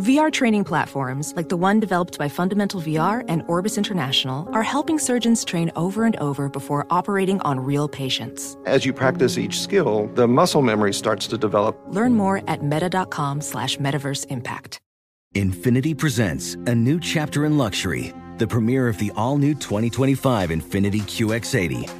VR training platforms, like the one developed by Fundamental VR and Orbis International, are helping surgeons train over and over before operating on real patients. As you practice each skill, the muscle memory starts to develop. Learn more at meta.com slash metaverse impact. Infiniti presents a new chapter in luxury, the premiere of the all-new 2025 Infiniti QX80,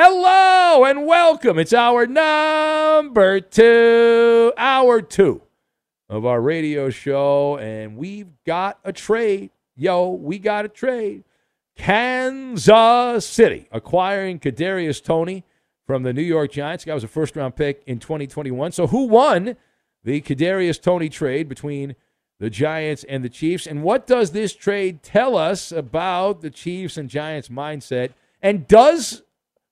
Hello and welcome. It's our number two, hour two of our radio show, and we've got a trade. Yo, we got a trade. Kansas City acquiring Kadarius Toney from the New York Giants. Guy was a first round pick in 2021. So who won the Kadarius Toney trade between the Giants and the Chiefs? And what does this trade tell us about the Chiefs and Giants mindset? And does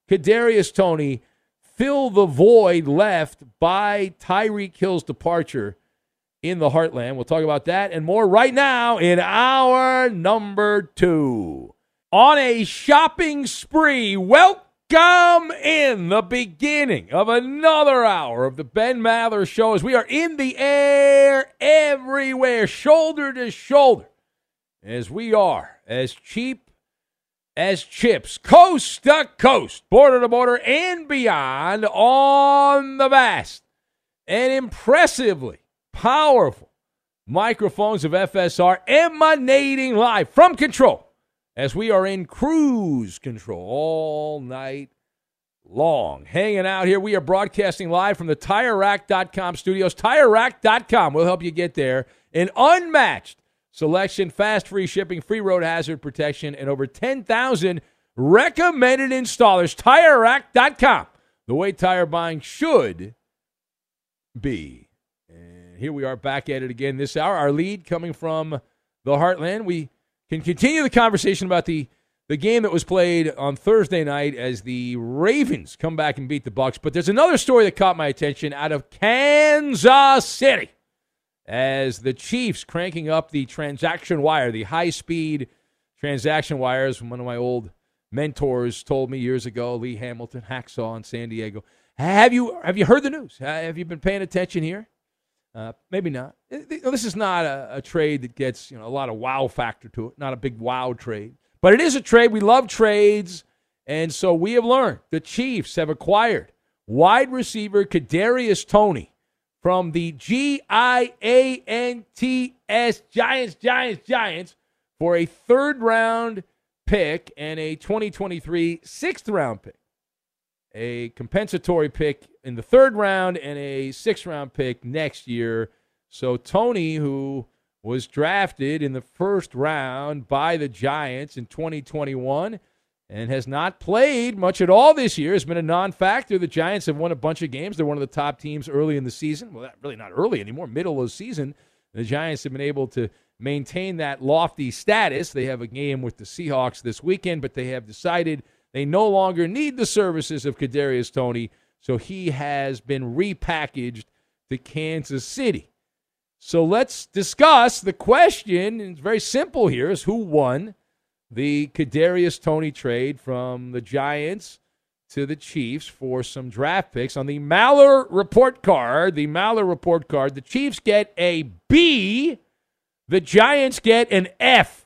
Kadarius Toney fill the void left by Tyreek Hill's departure in the heartland. We'll talk about that and more right now in our number two. On a shopping spree, welcome in the beginning of another hour of the Ben Maller Show as we are in the air everywhere, shoulder to shoulder, as we are as cheap as chips, coast to coast, border to border, and beyond on the vast and impressively powerful microphones of FSR emanating live from control as we are in cruise control all night long. Hanging out here, we are broadcasting live from the TireRack.com studios. TireRack.com will help you get there. An unmatched selection, fast free shipping, free road hazard protection, and over 10,000 recommended installers. TireRack.com, the way tire buying should be. And here we are back at it again this hour. Our lead coming from the Heartland. We can continue the conversation about the the game that was played on Thursday night as the Ravens come back and beat the Bucks. But there's another story that caught my attention out of Kansas City as the Chiefs cranking up the transaction wire, the high speed transaction wires. One of my old mentors told me years ago, Lee Hamilton, Hacksaw in San Diego. Have you have you heard the news? Have you been paying attention here? Uh, maybe not. This is not a, a, trade that gets you know a lot of wow factor to it. Not a big wow trade. But it is a trade. We love trades. And so we have learned the Chiefs have acquired wide receiver Kadarius Toney from the G I A N T S Giants, Giants, Giants for a third round pick and a 2023 sixth round pick. A compensatory pick in the third round and a sixth round pick next year. So Toney, who was drafted in the first round by the Giants in 2021 and has not played much at all this year, has been a non factor. The Giants have won a bunch of games. They're one of the top teams early in the season. Well, really not early anymore, middle of the season. The Giants have been able to maintain that lofty status. They have a game with the Seahawks this weekend, but they have decided they no longer need the services of Kadarius Toney, so he has been repackaged to Kansas City. So let's discuss the question. It's very simple here: is who won the Kadarius Toney trade from the Giants to the Chiefs for some draft picks on the Maller report card. The Maller report card. The Chiefs get a B the Giants get an F.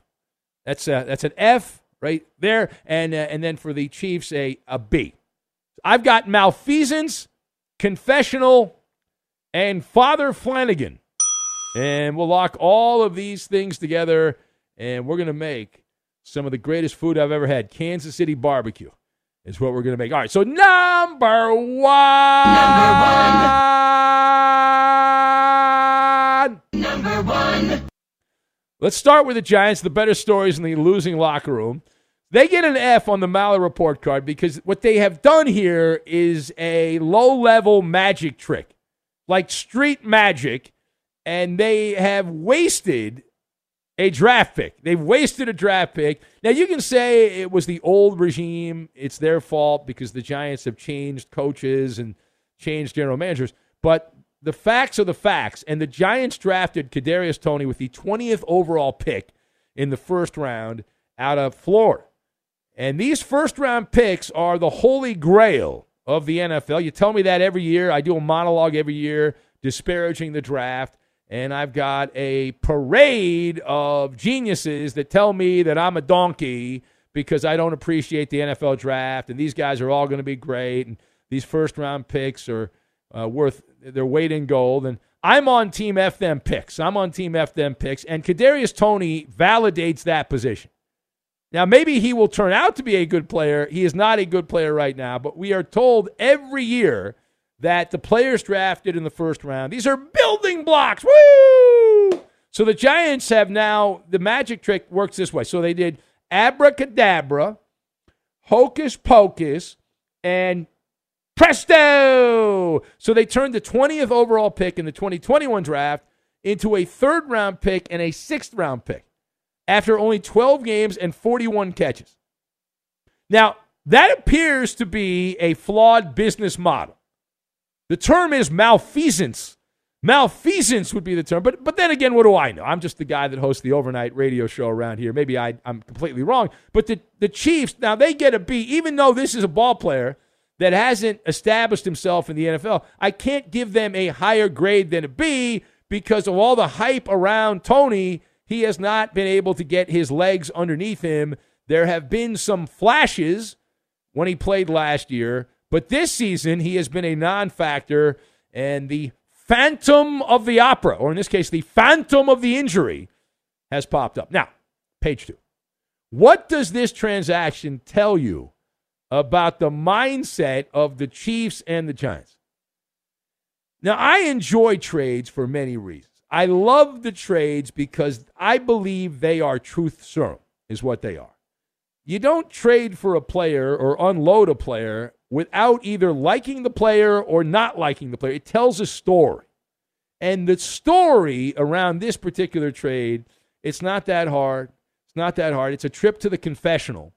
That's a, that's an F right there, and uh, and then for the Chiefs a a B. I've got malfeasance, confessional, and Father Flanagan, and we'll lock all of these things together, and we're gonna make some of the greatest food I've ever had. Kansas City barbecue is what we're gonna make. All right, so number one. Number one. Number one. Let's start with the Giants, the better stories in the losing locker room. They get an F on the Maller report card because what they have done here is a low level magic trick, like street magic, and they have wasted a draft pick. They've wasted a draft pick. Now, you can say it was the old regime, it's their fault because the Giants have changed coaches and changed general managers, but the facts are the facts. And the Giants drafted Kadarius Toney with the 20th overall pick in the first round out of Florida. And these first round picks are the holy grail of the NFL. You tell me that every year. I do a monologue every year disparaging the draft. And I've got a parade of geniuses that tell me that I'm a donkey because I don't appreciate the NFL draft. And these guys are all going to be great. And these first round picks are uh, worth their weight in gold. And I'm on Team F them picks. I'm on Team F them picks. And Kadarius Toney validates that position. Now, maybe he will turn out to be a good player. He is not a good player right now, but we are told every year that the players drafted in the first round, these are building blocks. Woo! So the Giants have now, the magic trick works this way. So they did abracadabra, hocus pocus, and Presto! So they turned the 20th overall pick in the 2021 draft into a third round pick and a sixth round pick after only 12 games and 41 catches. Now, that appears to be a flawed business model. The term is malfeasance. Malfeasance would be the term. But, but then again, what do I know? I'm just the guy that hosts the overnight radio show around here. Maybe I, I'm completely wrong. But the, the Chiefs, now they get a B, even though this is a ball player that hasn't established himself in the NFL, I can't give them a higher grade than a B because of all the hype around Toney. He has not been able to get his legs underneath him. There have been some flashes when he played last year, but this season he has been a non factor, and the phantom of the opera, or in this case, the phantom of the injury, has popped up. Now, page two. What does this transaction tell you about the mindset of the Chiefs and the Giants. Now, I enjoy trades for many reasons. I love the trades because I believe they are truth serum, is what they are. You don't trade for a player or unload a player without either liking the player or not liking the player. It tells a story. And the story around this particular trade, it's not that hard. It's not that hard. It's a trip to the confessional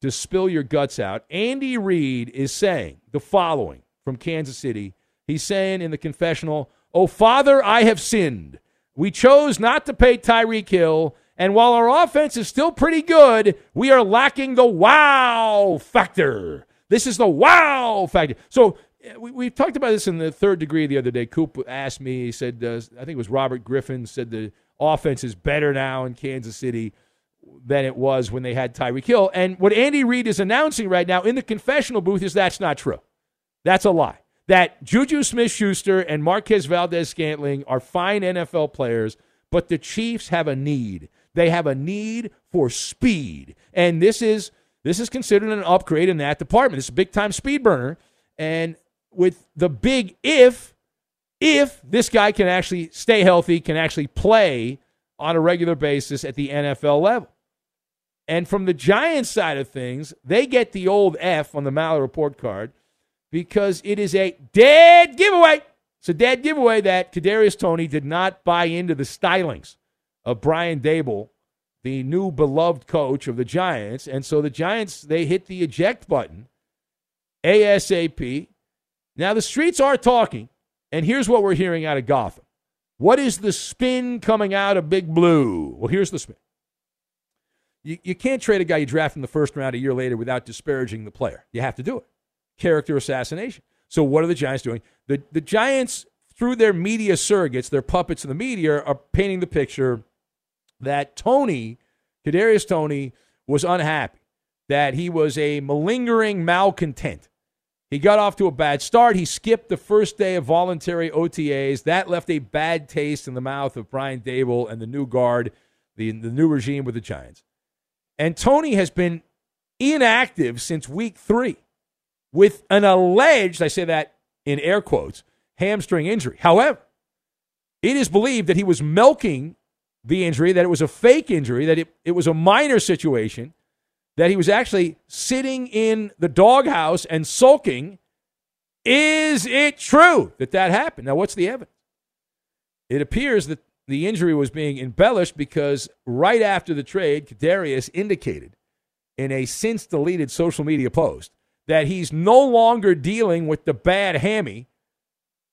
to spill your guts out. Andy Reid is saying the following from Kansas City. He's saying in the confessional, Oh, Father, I have sinned. We chose not to pay Tyreek Hill, and while our offense is still pretty good, we are lacking the wow factor. This is the wow factor. So eh, we, we talked about this in the third degree the other day. Coop asked me, he said, uh, I think it was Robert Griffin, said the offense is better now in Kansas City than it was when they had Tyreek Hill. And what Andy Reid is announcing right now in the confessional booth is that's not true. That's a lie. That Juju Smith Schuster and Marquez Valdes-Scantling are fine NFL players, but the Chiefs have a need. They have a need for speed. And this is this is considered an upgrade in that department. It's a big time speed burner. And with the big if, if this guy can actually stay healthy, can actually play on a regular basis at the NFL level. And from the Giants side of things, they get the old F on the Maller report card because it is a dead giveaway. It's a dead giveaway that Kadarius Toney did not buy into the stylings of Brian Daboll, the new beloved coach of the Giants, and so the Giants they hit the eject button ASAP. Now the streets are talking, and here's what we're hearing out of Gotham. What is the spin coming out of Big Blue? Well, here's the spin. You, you can't trade a guy you draft in the first round a year later without disparaging the player. You have to do it. Character assassination. So what are the Giants doing? The the Giants, through their media surrogates, their puppets in the media, are painting the picture that Toney, Kadarius Toney, was unhappy, that he was a malingering malcontent. He got off to a bad start. He skipped the first day of voluntary OTAs. That left a bad taste in the mouth of Brian Daboll and the new guard, the, the new regime with the Giants. And Toney has been inactive since week three with an alleged, I say that in air quotes, hamstring injury. However, it is believed that he was milking the injury, that it was a fake injury, that it, it was a minor situation, that he was actually sitting in the doghouse and sulking. Is it true that that happened? Now, what's the evidence? It appears that the injury was being embellished because right after the trade, Kadarius indicated in a since deleted social media post that he's no longer dealing with the bad hammy.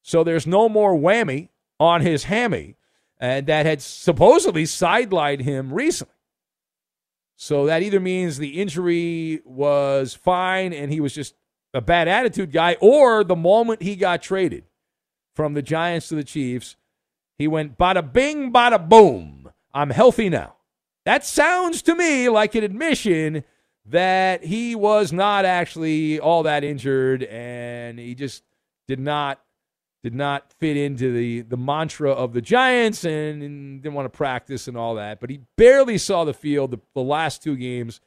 So there's no more whammy on his hammy, and that had supposedly sidelined him recently. So that either means the injury was fine and he was just a bad attitude guy, or the moment he got traded from the Giants to the Chiefs, he went bada bing, bada boom. I'm healthy now. That sounds to me like an admission that he was not actually all that injured and he just did not did not fit into the the mantra of the Giants and, and didn't want to practice and all that. But he barely saw the field the, the last two games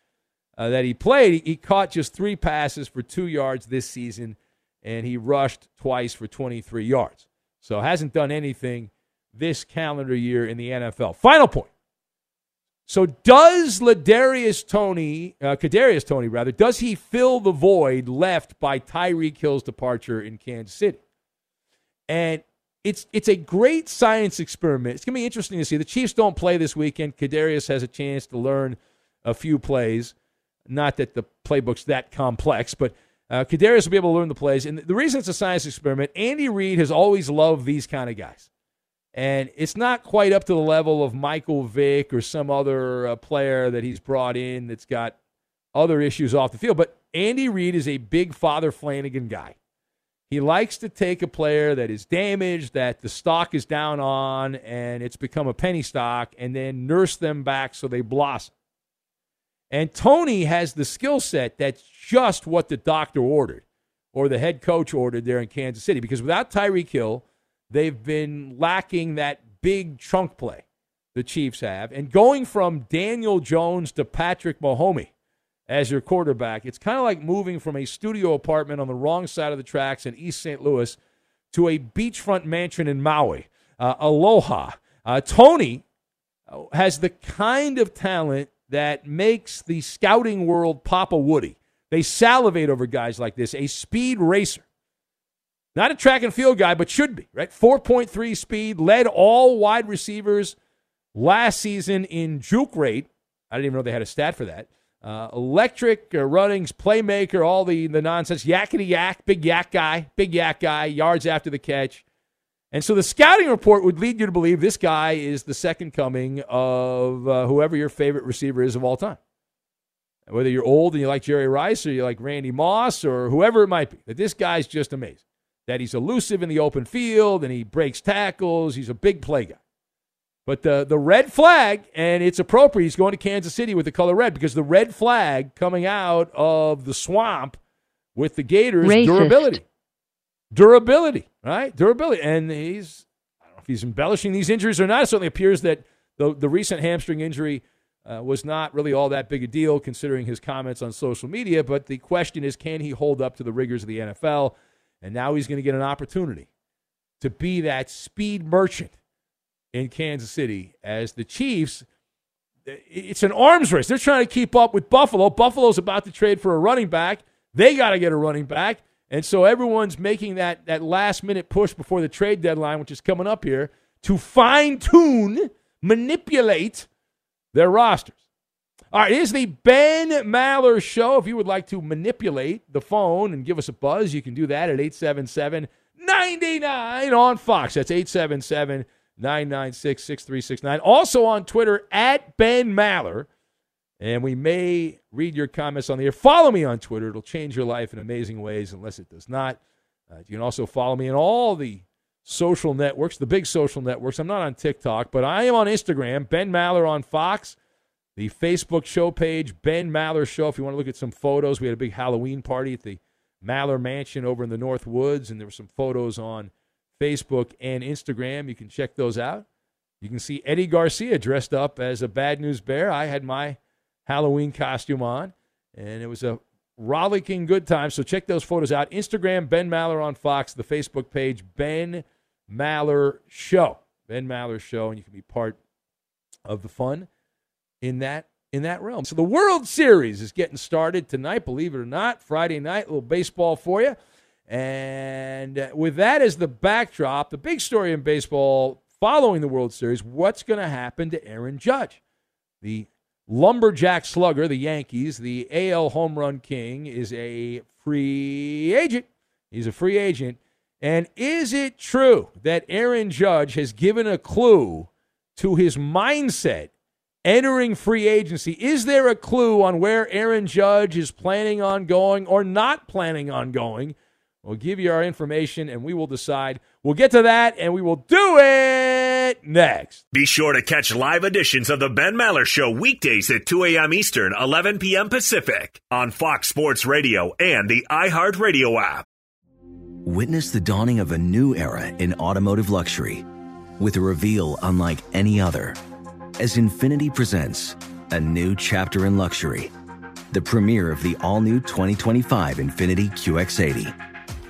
uh, that he played. He, he caught just three passes for two yards this season, and he rushed twice for 23 yards. So hasn't done anything this calendar year in the NFL. Final point. So does Ladarius Toney, uh, Kadarius Toney rather, does he fill the void left by Tyreek Hill's departure in Kansas City? And it's it's a great science experiment. It's gonna be interesting to see. The Chiefs don't play this weekend. Kadarius has a chance to learn a few plays. Not that the playbook's that complex, but uh, Kadarius will be able to learn the plays. And the reason it's a science experiment, Andy Reid has always loved these kind of guys. And it's not quite up to the level of Michael Vick or some other uh, player that he's brought in that's got other issues off the field. But Andy Reid is a big Father Flanagan guy. He likes to take a player that is damaged, that the stock is down on, and it's become a penny stock, and then nurse them back so they blossom. And Toney has the skill set that's just what the doctor ordered or the head coach ordered there in Kansas City. Because without Tyreek Hill, They've been lacking that big chunk play the Chiefs have. And going from Daniel Jones to Patrick Mahomes as your quarterback, it's kind of like moving from a studio apartment on the wrong side of the tracks in East St. Louis to a beachfront mansion in Maui. Uh, aloha. Uh, Toney has the kind of talent that makes the scouting world pop a Woody. They salivate over guys like this, a speed racer not a track and field guy, but should be, right? 4.3 speed, led all wide receivers last season in juke rate. I didn't even know they had a stat for that. Uh, electric uh, runnings, playmaker, all the, the nonsense. Yakety yak, big yak guy, big yak guy, yards after the catch. And so the scouting report would lead you to believe this guy is the second coming of uh, whoever your favorite receiver is of all time. Whether you're old and you like Jerry Rice or you like Randy Moss or whoever it might be, that this guy's just amazing that he's elusive in the open field and he breaks tackles. He's a big play guy. But the the red flag, and it's appropriate. He's going to Kansas City with the color red because the red flag coming out of the swamp with the Gators Racist. durability, durability, right? Durability, and he's I don't know if he's embellishing these injuries or not. It certainly appears that the the recent hamstring injury uh, was not really all that big a deal considering his comments on social media. But the question is, can he hold up to the rigors of the NFL? And now he's going to get an opportunity to be that speed merchant in Kansas City as the Chiefs. It's an arms race. They're trying to keep up with Buffalo. Buffalo's about to trade for a running back. They got to get a running back. And so everyone's making that, that last minute push before the trade deadline, which is coming up here, to fine tune, manipulate their rosters. All right, here's the Ben Maller Show. If you would like to manipulate the phone and give us a buzz, you can do that at 877 99 on Fox. That's 877 996 6369. Also on Twitter at Ben Maller. And we may read your comments on the air. Follow me on Twitter. It'll change your life in amazing ways, unless it does not. Uh, you can also follow me on all the social networks, the big social networks. I'm not on TikTok, but I am on Instagram, Ben Maller on Fox. The Facebook show page, Ben Maller Show. If you want to look at some photos, we had a big Halloween party at the Maller Mansion over in the North Woods, and there were some photos on Facebook and Instagram. You can check those out. You can see Eddie Garcia dressed up as a Bad News Bear. I had my Halloween costume on, and it was a rollicking good time. So check those photos out. Instagram, Ben Maller on Fox, the Facebook page, Ben Maller Show. Ben Maller Show, and you can be part of the fun in that in that realm. So the World Series is getting started tonight, believe it or not. Friday night, little baseball for you. And with that as the backdrop, the big story in baseball following the World Series, what's going to happen to Aaron Judge? The lumberjack slugger, the Yankees, the AL home run king, is a free agent. He's a free agent. And is it true that Aaron Judge has given a clue to his mindset entering free agency? Is there a clue on where Aaron Judge is planning on going or not planning on going? We'll give you our information and we will decide. We'll get to that and we will do it next. Be sure to catch live editions of the Ben Maller Show weekdays at 2 a.m. Eastern, 11 p.m. Pacific on Fox Sports Radio and the iHeartRadio app. Witness the dawning of a new era in automotive luxury with a reveal unlike any other as Infiniti presents a new chapter in luxury, the premiere of the all new 2025 Infiniti QX80.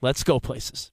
let's go places.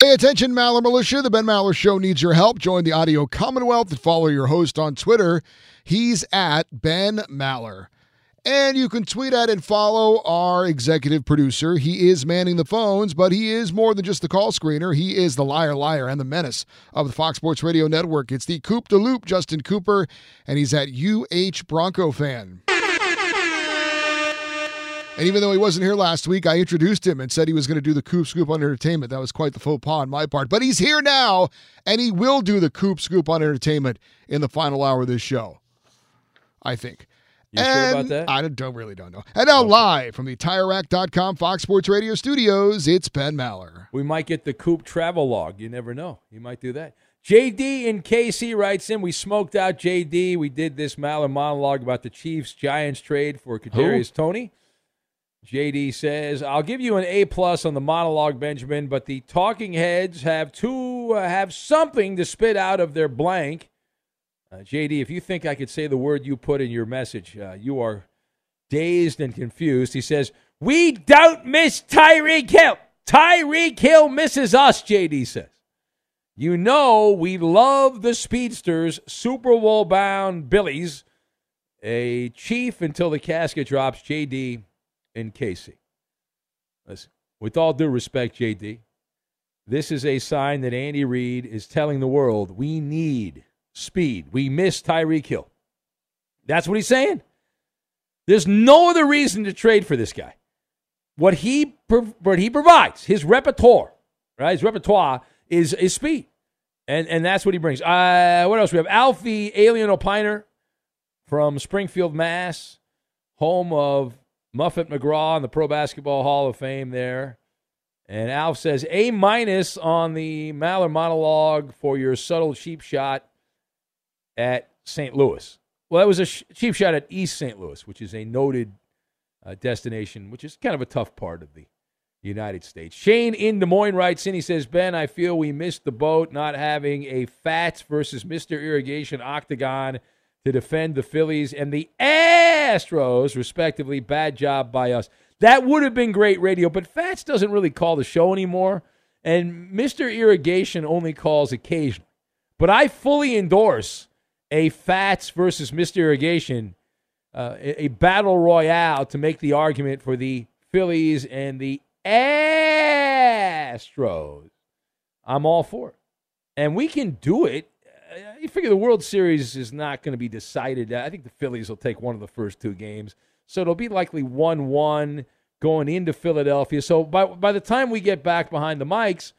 Pay attention, Maller Militia. The Ben Maller Show needs your help. Join the Audio Commonwealth and follow your host on Twitter. He's at Ben Maller. And you can tweet at and follow our executive producer. He is manning the phones, but he is more than just the call screener. He is the liar, liar, and the menace of the Fox Sports Radio Network. It's the Coop de Loop, Justin Cooper, and he's at UH Bronco fan. And even though he wasn't here last week, I introduced him and said he was going to do the Coop Scoop on Entertainment. That was quite the faux pas on my part. But he's here now, and he will do the Coop Scoop on Entertainment in the final hour of this show. I think. You and sure about that? I don't, don't really don't know. And now live from the TireRack.com Fox Sports Radio studios, it's Ben Maller. We might get the Coop travel log. You never know. You might do that. JD in KC writes in, we smoked out JD. We did this Maller monologue about the Chiefs Giants trade for Kadarius Toney. JD says, "I'll give you an A plus on the monologue, Benjamin, but the talking heads have to uh, have something to spit out of their blank." Uh, JD, if you think I could say the word you put in your message, uh, you are dazed and confused. He says, "We don't miss Tyreek Hill. Tyreek Hill misses us." JD says, "You know we love the speedsters, Super Bowl bound Billies." A chief until the casket drops. JD in Casey. Listen, with all due respect, JD, this is a sign that Andy Reid is telling the world we need speed. We miss Tyreek Hill. That's what he's saying. There's no other reason to trade for this guy. What he what he provides, his repertoire, right? His repertoire is is speed, and and that's what he brings. Uh, what else we have? Alfie Alien Opiner from Springfield, Mass, home of Muffet McGraw in the Pro Basketball Hall of Fame there. And Alf says A minus on the Maller monologue for your subtle cheap shot at St. Louis. Well, that was a sh- cheap shot at East St. Louis, which is a noted uh, destination, which is kind of a tough part of the United States. Shane in Des Moines writes in, he says, Ben, I feel we missed the boat not having a Fats versus Mr. Irrigation octagon to defend the Phillies and the Astros, respectively. Bad job by us. That would have been great radio, but Fats doesn't really call the show anymore, and Mr. Irrigation only calls occasionally. But I fully endorse a Fats versus Mr. Irrigation, uh, a, battle royale to make the argument for the Phillies and the Astros. I'm all for it. And we can do it. You figure the World Series is not going to be decided. I think the Phillies will take one of the first two games. So it'll be likely 1 1 going into Philadelphia. So by, by the time we get back behind the mics,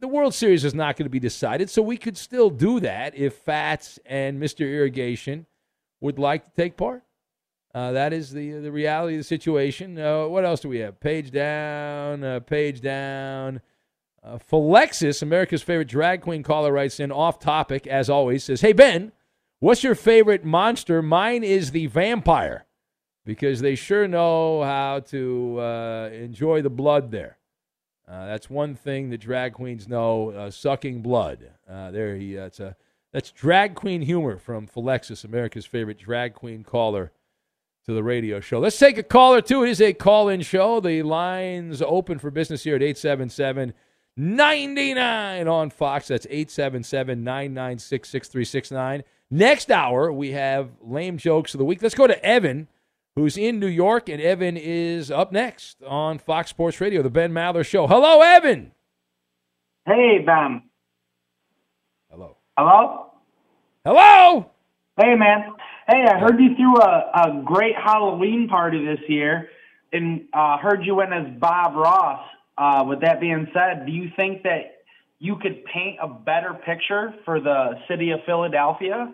the World Series is not going to be decided. So we could still do that if Fats and Mr. Irrigation would like to take part. Uh, that is the the reality of the situation. Uh, what else do we have? Page down, uh, page down. Uh, America's favorite drag queen caller, writes in off topic as always. Says, "Hey Ben, what's your favorite monster? Mine is the vampire, because they sure know how to uh, enjoy the blood there. Uh, that's one thing the drag queens know: uh, sucking blood. Uh, there he. That's a that's drag queen humor from Philexis, America's favorite drag queen caller." to the radio show. Let's take a call or two. It is a call in show. The lines open for business here at 877 99 on Fox. That's 877 996 6369. Next hour, we have lame jokes of the week. Let's go to Evan, who's in New York, and Evan is up next on Fox Sports Radio, the Ben Maller Show. Hello, Evan. Hey, Ben. Hello. Hello? Hello? Hey, man. Hey, I heard you threw a, a great Halloween party this year and uh, heard you went as Bob Ross. Uh, with that being said, do you think that you could paint a better picture for the city of Philadelphia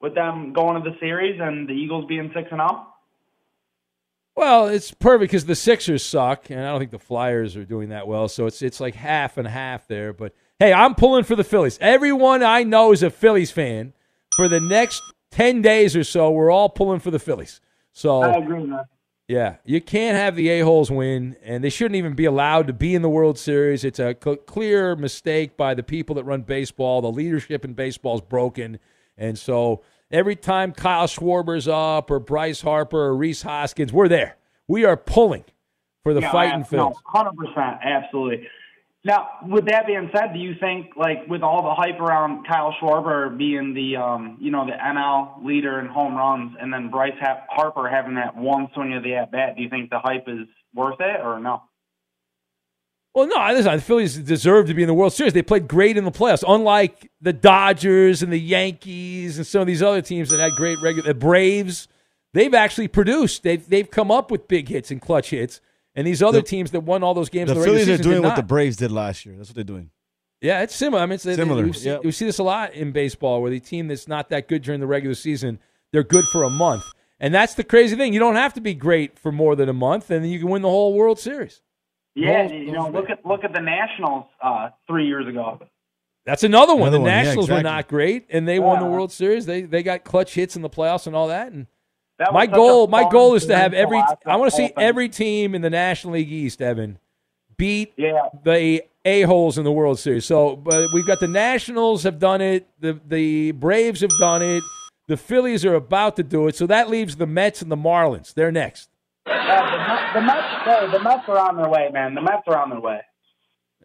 with them going to the series and the Eagles being 6 and oh? 0? Well, it's perfect because the Sixers suck, and I don't think the Flyers are doing that well. So it's it's like half and half there. But hey, I'm pulling for the Phillies. Everyone I know is a Phillies fan. For the next ten days or so, we're all pulling for the Phillies. So I agree, man. Yeah, you can't have the a holes win, and they shouldn't even be allowed to be in the World Series. It's a cl- clear mistake by the people that run baseball. The leadership in baseball is broken, and so every time Kyle Schwarber's up, or Bryce Harper, or Rhys Hoskins, we're there. We are pulling for the Yeah, fighting I- Phillies. No, 100%. Absolutely. Now, with that being said, do you think, like, with all the hype around Kyle Schwarber being the, um, you know, the NL leader in home runs, and then Bryce ha- Harper having that one swing of the at bat, do you think the hype is worth it or no? Well, no, listen, the Phillies deserve to be in the World Series. They played great in the playoffs, unlike the Dodgers and the Yankees and some of these other teams that had great regular. The Braves, they've actually produced. They've they've come up with big hits and clutch hits, and these other The- teams that won all those games. the, the Phillies are doing what the. Braves did last year. That's what they're doing. Yeah, it's similar. I mean, it's Similar, We see, yep. we see this a lot in baseball, where the team that's not that good during the regular season, they're good for a month, and that's the crazy thing. You don't have to be great for more than a month, and then you can win the whole World Series. Yeah, Well, you know, look at look at the Nationals uh, three years ago. That's another one. Another the one, yeah, Nationals were not great, and they won the World Series. They they got clutch hits in the playoffs and all that. And That was my goal, my goal is to have every. I want to see every team in the National League East, Evan, beat Yeah, the a holes in the World Series. So, but we've got the Nationals have done it. The the Braves have done it. The Phillies are about to do it. So that leaves the Mets and the Marlins. They're next. Uh, the, the Mets, the Mets are on their way, man. The Mets are on their way.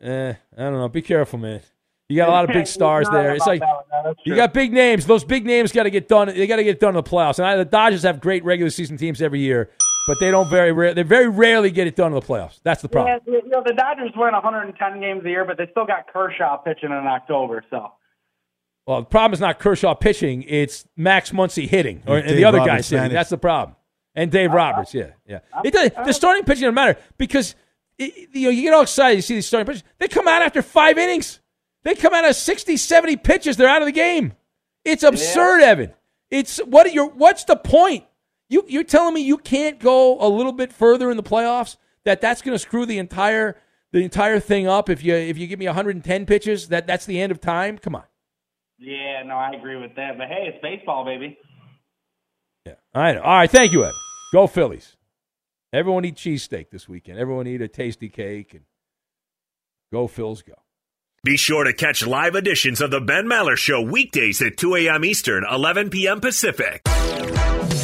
Eh, I don't know. Be careful, man. You got a lot of big stars there. It's like that one, man. That's You got big names. Those big names got to get done. They got to get done in the playoffs. And I, the Dodgers have great regular season teams every year, but they don't very rare. They very rarely get it done in the playoffs. That's the problem. Yeah, you know, the Dodgers win 110 games a year, but they still got Kershaw pitching in October. So Well, the problem is not Kershaw pitching; it's Max Muncy hitting, or And and the other Roberts guys hitting. managed. That's the problem. And Dave uh-huh. Roberts, yeah, yeah. Uh-huh. It does, the starting pitching doesn't matter because it, you know you get all excited. You see these starting pitchers; they come out after five innings. They come out of 60, 70 pitches. They're out of the game. It's absurd, Evan. It's what you're. What's the point? You you're telling me you can't go a little bit further in the playoffs? That that's going to screw the entire the entire thing up if you if you give me 110 pitches. That that's the end of time. Come on. yeah, no, I agree with that. But hey, it's baseball, baby. Yeah. I know. All right, thank you, Evan. Go Phillies. Everyone eat cheesesteak this weekend. Everyone eat a tasty cake and go Phils go. Be sure to catch live editions of the Ben Maller Show weekdays at 2 a.m. Eastern, 11 p.m. Pacific.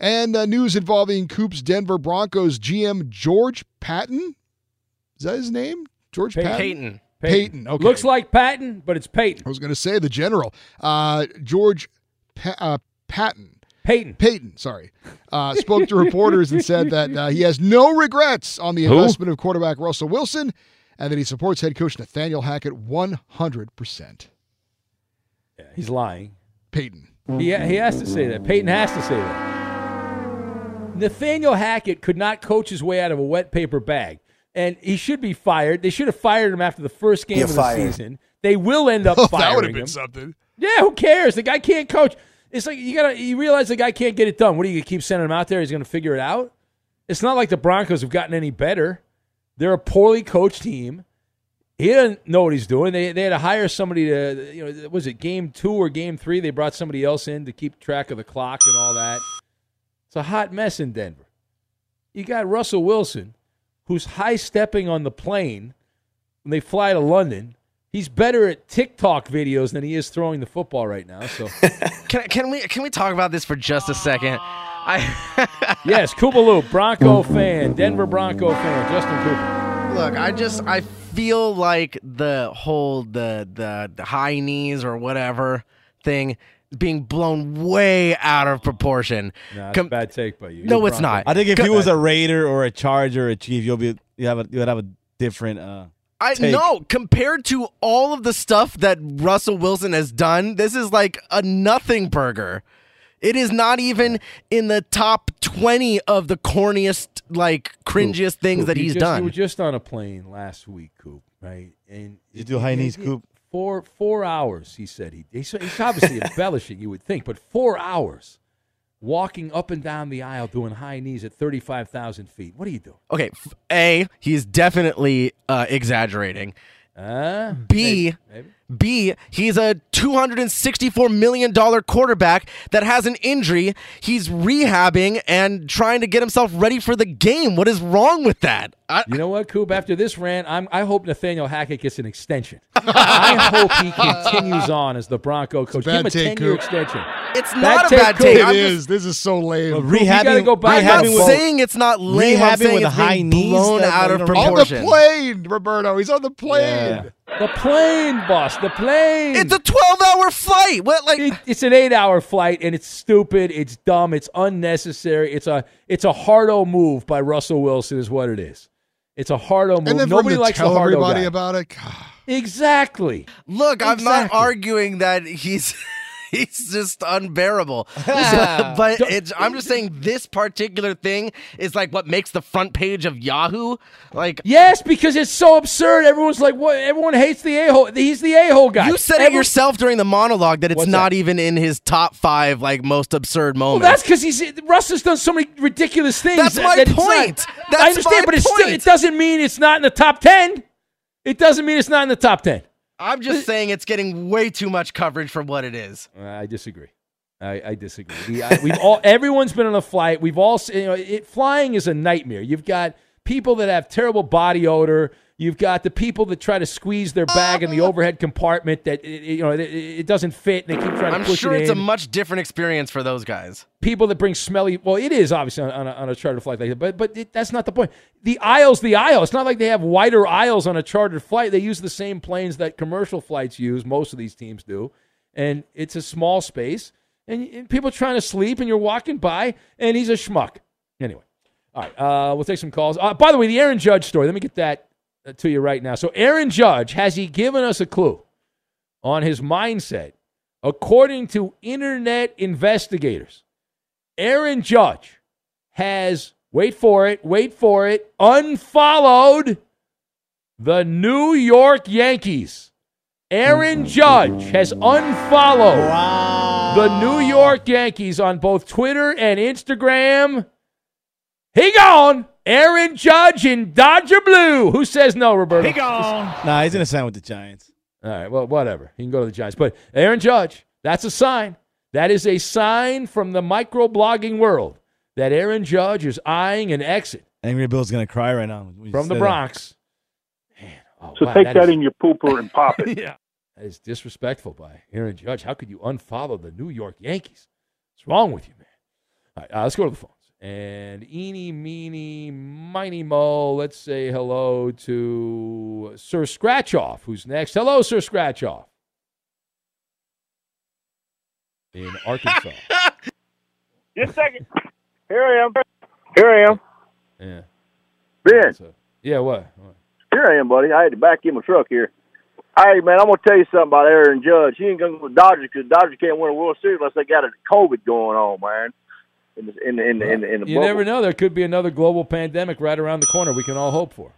And uh, news involving Coop's Denver Broncos GM George Patton. Is that his name? George Pey- Patton? Peyton. Peyton. Okay. Looks like Patton, but it's Peyton. I was going to say the general. Uh, George pa- uh, Patton. Peyton. Peyton, sorry, uh, spoke to reporters and said that uh, he has no regrets on the Who? investment of quarterback Russell Wilson and that he supports head coach Nathaniel Hackett 100%. Yeah, he's lying. Peyton. He, he has to say that. Peyton has to say that. Nathaniel Hackett could not coach his way out of a wet paper bag, and he should be fired. They should have fired him after the first game You're of the fired. season. They will end up Oh, firing that would have been him. something. Yeah, who cares? The guy can't coach. It's like you gotta you realize the guy can't get it done. What are you gonna keep sending him out there? He's gonna figure it out. It's not like the Broncos have gotten any better. They're a poorly coached team. He doesn't know what he's doing. They they had to hire somebody to you know was it game two or game three? They brought somebody else in to keep track of the clock and all that. It's a hot mess in Denver. You got Russell Wilson, who's high stepping on the plane when they fly to London. He's better at TikTok videos than he is throwing the football right now. So Can, can we can we talk about this for just a second? I yes, Koopaloop, Bronco fan, Denver Bronco fan, Justin Cooper. look. I just I feel like the whole the the, the high knees or whatever thing being blown way out of proportion. Nah, it's Com- a bad take by you. No, You're it's Bronco. not. I think if Co- he was a Raider or a Charger or a Chief, you'll be you have a you would have a different. uh I take. know compared to all of the stuff that Russell Wilson has done, this is like a nothing burger. It is not even in the top 20 of the corniest, like cringiest things Coop, that you he's just- You done. were just on a plane last week, Coop, right? And You do high knees, Coop? Four four hours. He said he. He's, he's obviously embellishing. You would think, but four hours walking up and down the aisle doing high knees at thirty five thousand feet. What are you doing? Okay, A, he's definitely uh, exaggerating. Uh, B, B, he's a $264 million quarterback that has an injury. He's rehabbing and trying to get himself ready for the game. What is wrong with that? I, You know what, Coop? After this rant, I'm, I hope Nathaniel Hackett gets an extension. I hope he continues on as the Bronco coach. Give him a 10 year extension. it's Bad not a bad Coop. take. It I'm is. just- This is so lame. Well, you gotta rehabbing, go back I'm not with, saying it's not lame. I'm rehabbing saying with it's high being knees blown out of don't- on the plane, Roberto. He's on the plane. Yeah. The plane, boss. The plane. It's a 12 hour flight. What, like, It- it's an eight-hour flight, and it's stupid. It's dumb. It's unnecessary. It's a it's a hardo move by Russell Wilson, is what it is. It's a hardo move. And then Nobody likes tell the hardo everybody guy. about it. God. exactly. Look, I'm not arguing that he's he's just unbearable. but it's, I'm just saying this particular thing is like what makes the front page of Yahoo. Like Yes, because it's so absurd. Everyone's like, "What?" Everyone hates the a hole. He's the a hole guy. you said it yourself during the monologue that it's What's not that? even in his top five like most absurd Well, moments. that's because he's Russ has done so many ridiculous things. That's my that it's not- point. That's I understand, but it's still, it doesn't mean it's not in the top ten. It doesn't mean it's not in the top ten. I'm just saying it's getting way too much coverage for what it is. I disagree. I, I disagree. We, we've all everyone's been on a flight. We've all you know it, flying is a nightmare. You've got people that have terrible body odor. You've got the people that try to squeeze their bag in the overhead compartment that you know it, it doesn't fit and they keep trying to push it. I'm to push sure it it's a much different experience for those guys. people that bring smelly. Well, it is obviously on, on, a, on a charter flight like that, but but it, that's not the point. The aisles, the aisle. It's not like they have wider aisles on a chartered flight. They use the same planes that commercial flights use. Most of these teams do, and it's a small space. And, and people trying to sleep, and you're walking by, and he's a schmuck. Anyway, all right, uh, we'll take some calls. Uh, by the way, the Aaron Judge story. Let me get that to you right now. So, Aaron Judge has he given us a clue on his mindset? According to internet investigators, Aaron Judge has, wait for it, wait for it, unfollowed the New York Yankees. Aaron Judge has unfollowed the New York Yankees on both Twitter and Instagram. He gone. Aaron Judge in Dodger Blue. Who says no, Roberto? He gone. Nah, he's gonna sign with the Giants. All right, well, whatever. He can go to the Giants. But Aaron Judge, that's a sign. That is a sign from the microblogging world that Aaron Judge is eyeing an exit Angry Bill's gonna cry right now when from the said that. Bronx. Man, oh, So wow, take that is- in your pooper and pop it. yeah. That is disrespectful by Aaron Judge. How could you unfollow the New York Yankees? What's wrong with you, man? All right, uh, let's go to the phones. And eeny, meeny, miny, mo. Let's say hello to Sir Scratchoff, who's next. Hello, Sir Scratchoff. In Arkansas. Just a second. Here I am. Here I am. Yeah. Ben. Yeah, what? what? Here I am, buddy. I had to back in my truck here. Hey, man, I'm going to tell you something about Aaron Judge. He ain't going to go to Dodgers because Dodgers can't win a World Series unless they got a COVID going on, man. In the, in in in the, in the You bubble. never know. There could be another global pandemic right around the corner we can all hope for.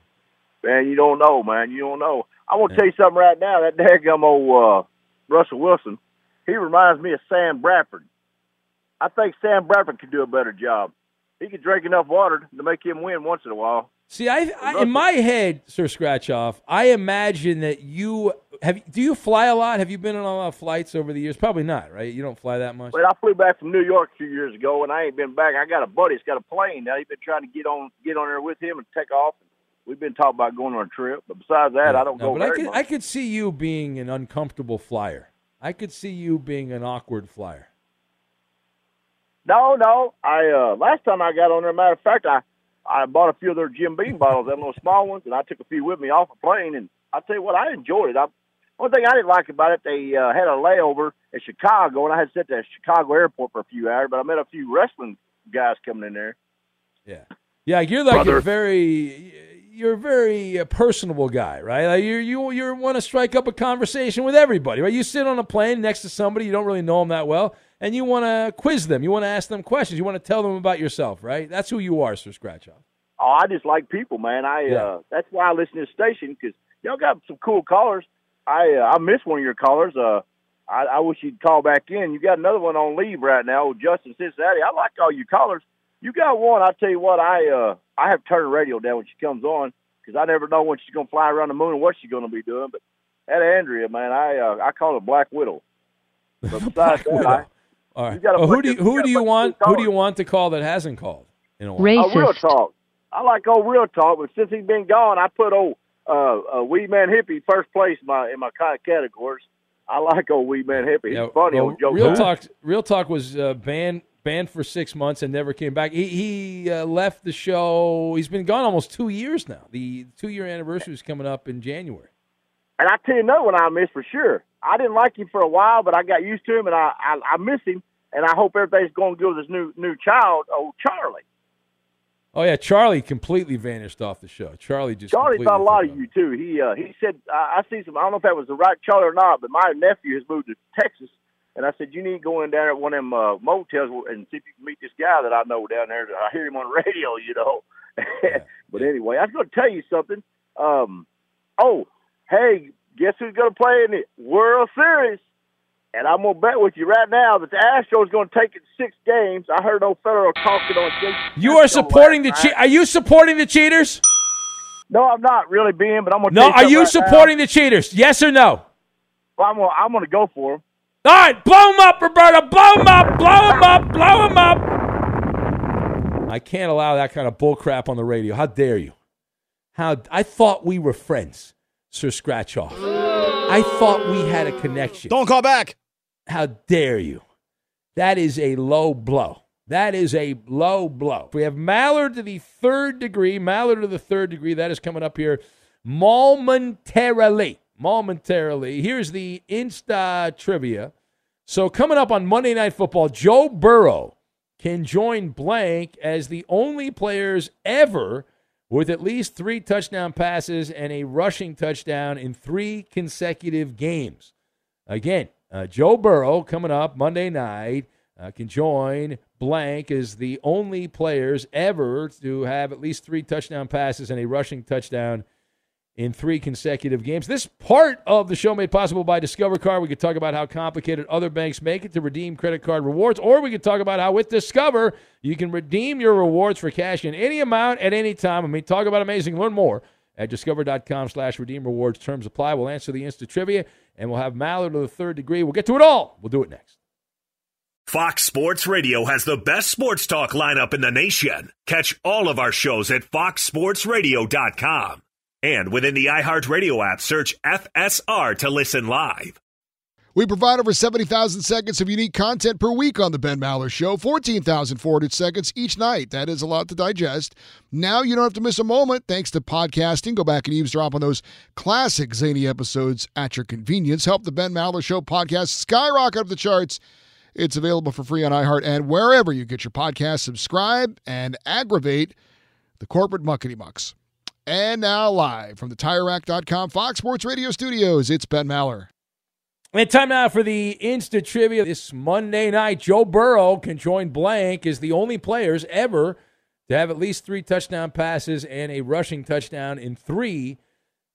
Man, you don't know, man. You don't know. I want to tell you something right now. That daggum old uh, Russell Wilson, he reminds me of Sam Bradford. I think Sam Bradford could do a better job. He could drink enough water to make him win once in a while. See, I, I in my head, Sir Scratchoff, I imagine that you have. Do you fly a lot? Have you been on a lot of flights over the years? Probably not, right? You don't fly that much. But I flew back from New York a few years ago, and I ain't been back. I got a buddy that's got a plane. Now he's been trying to get on get on there with him and take off. We've been talking about going on a trip, but besides that, I don't No, go but I could, much. I could see you being an uncomfortable flyer. I could see you being an awkward flyer. No, no. I uh last time I got on there, matter of fact, I I bought a few of their Jim Beam bottles, them little small ones, and I took a few with me off the plane. And I tell you what, I enjoyed it. I, one thing I didn't like about it, they uh, had a layover in Chicago, and I had to sit at the Chicago airport for a few hours. But I met a few wrestling guys coming in there. Yeah, yeah. You're like a Brother. very, you're a very uh, personable guy, right? Like you, you, you want to strike up a conversation with everybody, right? You sit on a plane next to somebody you don't really know them that well, and you want to quiz them. You want to ask them questions. You want to tell them about yourself, right? That's who you are, Sir Scratchoff. Oh, I just like people, man. I Yeah. uh that's why I listen to the station because y'all got some cool callers. I uh, I miss one of your callers. Uh, I, I wish you'd call back in. You got another one on leave right now, old Justin Cincinnati. I like all you callers. You got one. I tell you what, I uh I have turned the radio down when she comes on because I never know when she's gonna fly around the moon and what she's gonna be doing. But that Andrea, man, I uh, I call her Black Widow. But besides that, I, All right. You Well, who do you, who you do you want? Who do you want to call that hasn't called in a while? Oh, real talk. I like old real talk, but since he's been gone, I put old uh, uh, Wee Man Hippie first place in my in my categories. I like old Wee Man Hippie. He's Yeah, funny well, old Joe. Real talk. Real talk was uh, banned banned for six months and never came back. He he uh, left the show. He's been gone almost two years now. The two year anniversary is coming up in January. And I tell you know when I miss for sure. I didn't like him for a while, but I got used to him, and I I, I miss him. And I hope everything's going good with his new new child, old Charlie. Oh yeah, Charlie completely vanished off the show. Charlie just Charlie thought a lot of you too. He uh, he said I I see some. I don't know if that was the right Charlie or not, but my nephew has moved to Texas, and I said you need to go in down at one of them uh, motels and see if you can meet this guy that I know down there. I hear him on the radio, you know. but anyway, I was going to tell you something. Um, oh, hey, guess who's going to play in the World Series? And I'm going to bet with you right now that the Astros going to take it six games. I heard old Federal talking on Jason You are supporting the che- Are you supporting the cheaters? No, I'm not really being, but I'm going to. No. Are you supporting the cheaters? Yes or no? Well, I'm going. I'm going to go for him. All right, blow him up, Roberta. Blow him up. Blow him up. Blow him up. I can't allow that kind of bullcrap on the radio. How dare you? How I thought we were friends, Sir Scratchoff. I thought we had a connection. Don't call back. How dare you? That is a low blow. That is a low blow. We have Maller to the third degree. Maller to the third degree. That is coming up here momentarily. Momentarily. Here's the Insta trivia. So, coming up on Monday Night Football, Joe Burrow can join blank as the only players ever with at least three touchdown passes and a rushing touchdown in three consecutive games. Again, uh, Joe Burrow coming up Monday night uh, can join blank as the only players ever to have at least three touchdown passes and a rushing touchdown in three consecutive games. This part of the show made possible by Discover Card. We could talk about how complicated other banks make it to redeem credit card rewards, or we could talk about how with Discover you can redeem your rewards for cash in any amount at any time. I mean, talk about amazing. Learn more at discover.com slash redeem rewards. Terms apply. We'll answer the Insta trivia, and we'll have Maller to the third degree. We'll get to it all. We'll do it next. Fox Sports Radio has the best sports talk lineup in the nation. Catch all of our shows at foxsportsradio.com. And within the iHeartRadio app, search FSR to listen live. We provide over 70,000 seconds of unique content per week on The Ben Maller Show, 14,400 seconds each night. That is a lot to digest. Now you don't have to miss a moment thanks to podcasting. Go back and eavesdrop on those classic zany episodes at your convenience. Help The Ben Maller Show podcast skyrocket up the charts. It's available for free on iHeart and wherever you get your podcast. Subscribe and aggravate the corporate muckety mucks. And now, live from the TireRack.com Fox Sports Radio studios, it's Ben Maller. And time now for the Insta Trivia. This Monday night, Joe Burrow can join blank as the only players ever to have at least three touchdown passes and a rushing touchdown in three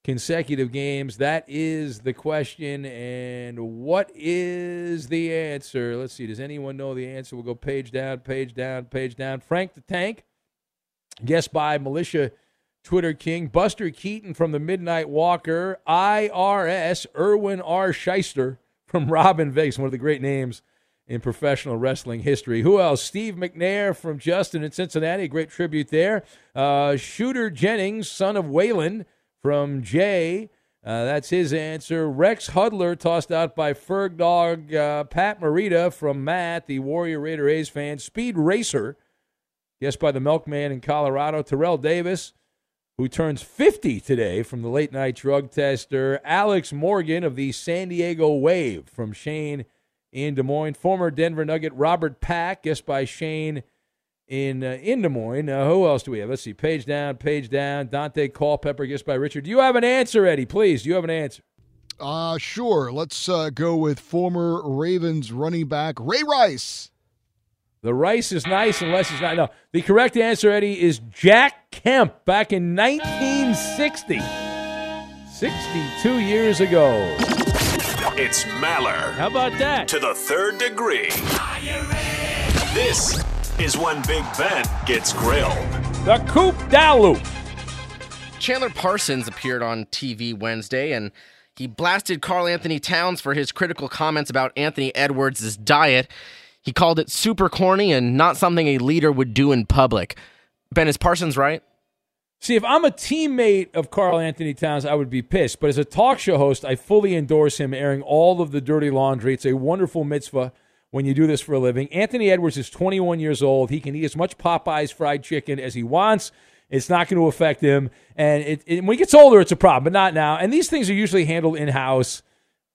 consecutive games. That is the question. And what is the answer? Let's see. Does anyone know the answer? We'll go page down, page down, page down. Frank the Tank, guessed by Militia Twitter King, Buster Keaton from the Midnight Walker, IRS, Irwin R. Schyster from Robin Vegas, one of the great names in professional wrestling history. Who else? Steve McNair from Justin in Cincinnati, great tribute there. Uh, Shooter Jennings, son of Waylon from Jay. Uh, that's his answer. Rex Hudler, tossed out by Ferg Dog. Uh, Pat Morita from Matt, the Warrior Raider A's fan. Speed Racer, guessed by the Milkman in Colorado. Terrell Davis, who turns 50 today from the late night drug tester. Alex Morgan of the San Diego Wave from Shane in Des Moines. Former Denver Nugget Robert Pack, guessed by Shane in uh, in Des Moines. Uh, who else do we have? Let's see. Page down, page down. Dante Culpepper, guessed by Richard. Do you have an answer, Eddie? Please, do you have an answer? Uh, sure. Let's uh, go with former Ravens running back Ray Rice. The rice is nice unless it's not. No, the correct answer, Eddie, is Jack Kemp back in 1960. 62 years ago. It's Maller. How about that? To the third degree. This is when Big Ben gets grilled. The Coop Dalu. Chandler Parsons appeared on TV Wednesday and he blasted Karl-Anthony Towns for his critical comments about Anthony Edwards' diet. He called it super corny and not something a leader would do in public. Ben, is Parsons right? See, if I'm a teammate of Karl-Anthony Towns, I would be pissed. But as a talk show host, I fully endorse him airing all of the dirty laundry. It's a wonderful mitzvah when you do this for a living. Anthony Edwards is 21 years old. He can eat as much Popeye's fried chicken as he wants. It's not going to affect him. And it, it, when he gets older, it's a problem, but not now. And these things are usually handled in house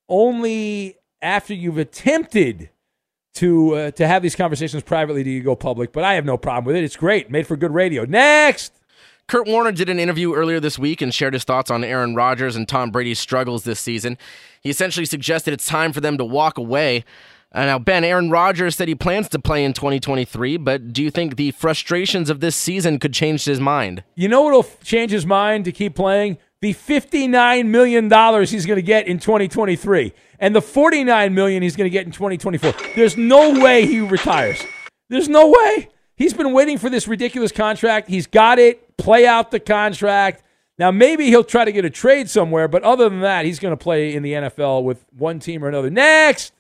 only after you've attempted to uh, to have these conversations privately do you go public. But I have no problem with it. It's great. Made for good radio. Next. Kurt Warner did an interview earlier this week and shared his thoughts on Aaron Rodgers and Tom Brady's struggles this season. He essentially suggested it's time for them to walk away. Uh, now, Ben, Aaron Rodgers said he plans to play in 2023, but do you think the frustrations of this season could change his mind? You know what'll change his mind to keep playing? The $59 million he's going to get in 2023 and the 49 million he's going to get in 2024. There's no way he retires. There's no way. He's been waiting for this ridiculous contract. He's got it. Play out the contract. Now, maybe he'll try to get a trade somewhere, but other than that, he's going to play in the NFL with one team or another. Next.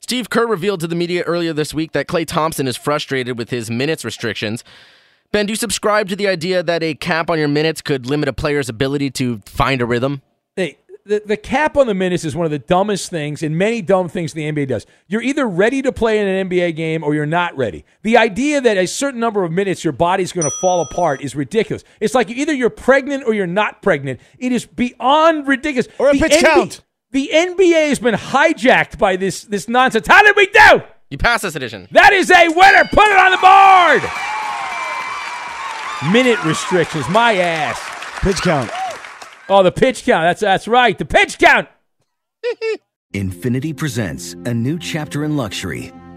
Steve Kerr revealed to the media earlier this week that Klay Thompson is frustrated with his minutes restrictions. Ben, do you subscribe to the idea that a cap on your minutes could limit a player's ability to find a rhythm? Hey, the, the cap on the minutes is one of the dumbest things and many dumb things the NBA does. You're either ready to play in an NBA game or you're not ready. The idea that a certain number of minutes your body's going to fall apart is ridiculous. It's like either you're pregnant or you're not pregnant. It is beyond ridiculous. Or a The pitch NBA count. The NBA has been hijacked by this this nonsense. How did we do? You pass this edition. That is a winner. Put it on the board. Minute restrictions. My ass. Pitch count. Oh, the pitch count. That's that's right. The pitch count. Infiniti presents a new chapter in luxury,